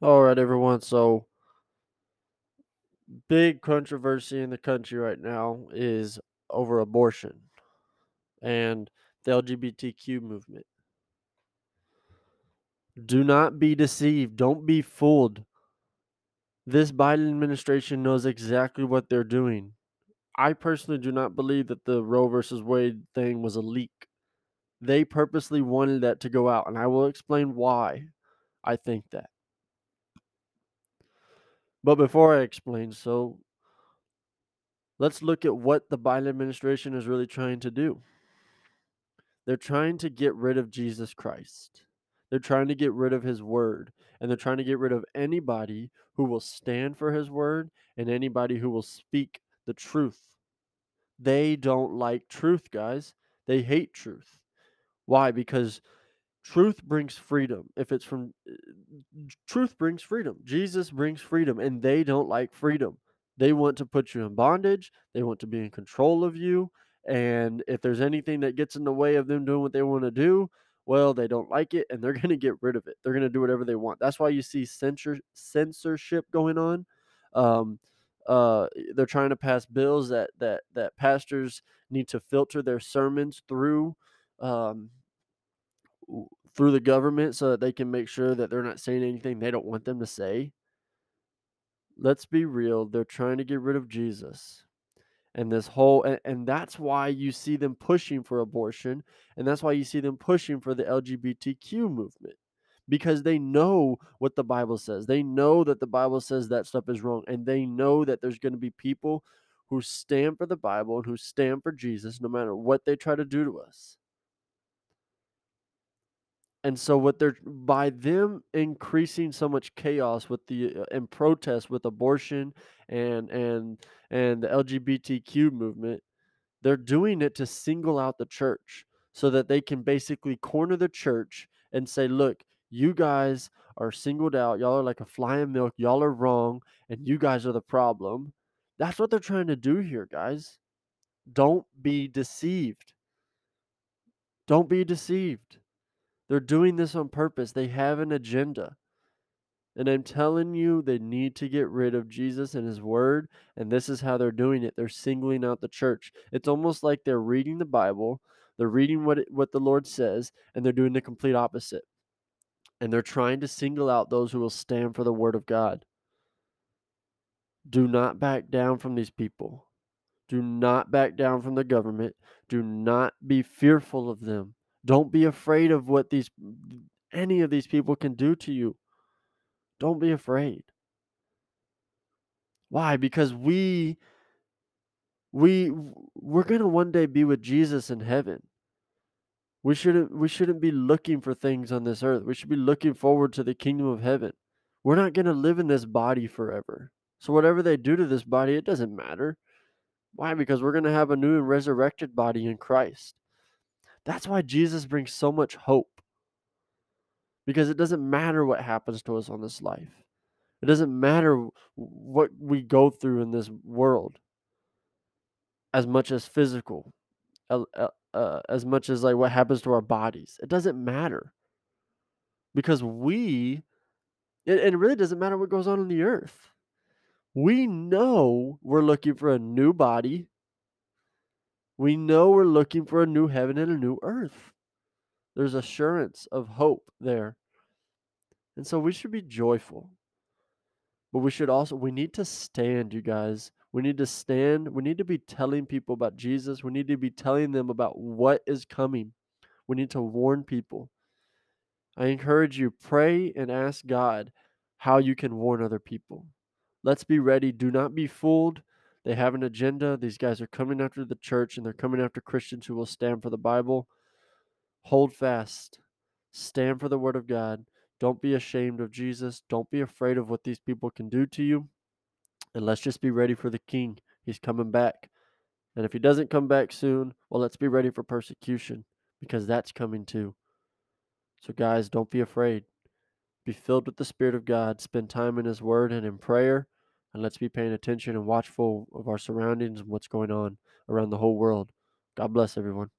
All right, everyone. So, big controversy in the country right now is over abortion and the LGBTQ movement. Do not be deceived. Don't be fooled. This Biden administration knows exactly what they're doing. I personally do not believe that the Roe versus Wade thing was a leak. They purposely wanted that to go out, and I will explain why I think that. But before I explain, so let's look at what the Biden administration is really trying to do. They're trying to get rid of Jesus Christ. They're trying to get rid of his word. And they're trying to get rid of anybody who will stand for his word and anybody who will speak the truth. They don't like truth, guys. They hate truth. Why? Because truth brings freedom. If it's from truth brings freedom. Jesus brings freedom, and they don't like freedom. They want to put you in bondage. They want to be in control of you. And if there's anything that gets in the way of them doing what they want to do, well, they don't like it and they're going to get rid of it. They're going to do whatever they want. That's why you see censor- censorship going on. Um, uh, they're trying to pass bills that that that pastors need to filter their sermons through um, through the government so that they can make sure that they're not saying anything they don't want them to say. Let's be real, they're trying to get rid of Jesus. And this whole and, and that's why you see them pushing for abortion and that's why you see them pushing for the LGBTQ movement because they know what the Bible says. They know that the Bible says that stuff is wrong and they know that there's going to be people who stand for the Bible and who stand for Jesus no matter what they try to do to us. And so what they're by them increasing so much chaos with the uh, and protest with abortion and and and the LGBTQ movement, they're doing it to single out the church so that they can basically corner the church and say, "Look, you guys are singled out. Y'all are like a fly in milk. Y'all are wrong and you guys are the problem." That's what they're trying to do here, guys. Don't be deceived. Don't be deceived. They're doing this on purpose. They have an agenda. And I'm telling you, they need to get rid of Jesus and his word. And this is how they're doing it. They're singling out the church. It's almost like they're reading the Bible, they're reading what, it, what the Lord says, and they're doing the complete opposite. And they're trying to single out those who will stand for the word of God. Do not back down from these people. Do not back down from the government. Do not be fearful of them. Don't be afraid of what these any of these people can do to you. Don't be afraid. Why? Because we we we're going to one day be with Jesus in heaven. We shouldn't we shouldn't be looking for things on this earth. We should be looking forward to the kingdom of heaven. We're not going to live in this body forever. So whatever they do to this body, it doesn't matter. Why? Because we're going to have a new and resurrected body in Christ. That's why Jesus brings so much hope. Because it doesn't matter what happens to us on this life. It doesn't matter what we go through in this world as much as physical, uh, as much as like what happens to our bodies. It doesn't matter. Because we, and it really doesn't matter what goes on on the earth. We know we're looking for a new body. We know we're looking for a new heaven and a new earth. There's assurance of hope there. And so we should be joyful. But we should also, we need to stand, you guys. We need to stand. We need to be telling people about Jesus. We need to be telling them about what is coming. We need to warn people. I encourage you, pray and ask God how you can warn other people. Let's be ready. Do not be fooled. They have an agenda. These guys are coming after the church and they're coming after Christians who will stand for the Bible. Hold fast. Stand for the word of God. Don't be ashamed of Jesus. Don't be afraid of what these people can do to you. And let's just be ready for the king. He's coming back. And if he doesn't come back soon, well, let's be ready for persecution because that's coming too. So, guys, don't be afraid. Be filled with the Spirit of God. Spend time in His Word and in prayer. And let's be paying attention and watchful of our surroundings and what's going on around the whole world. God bless everyone.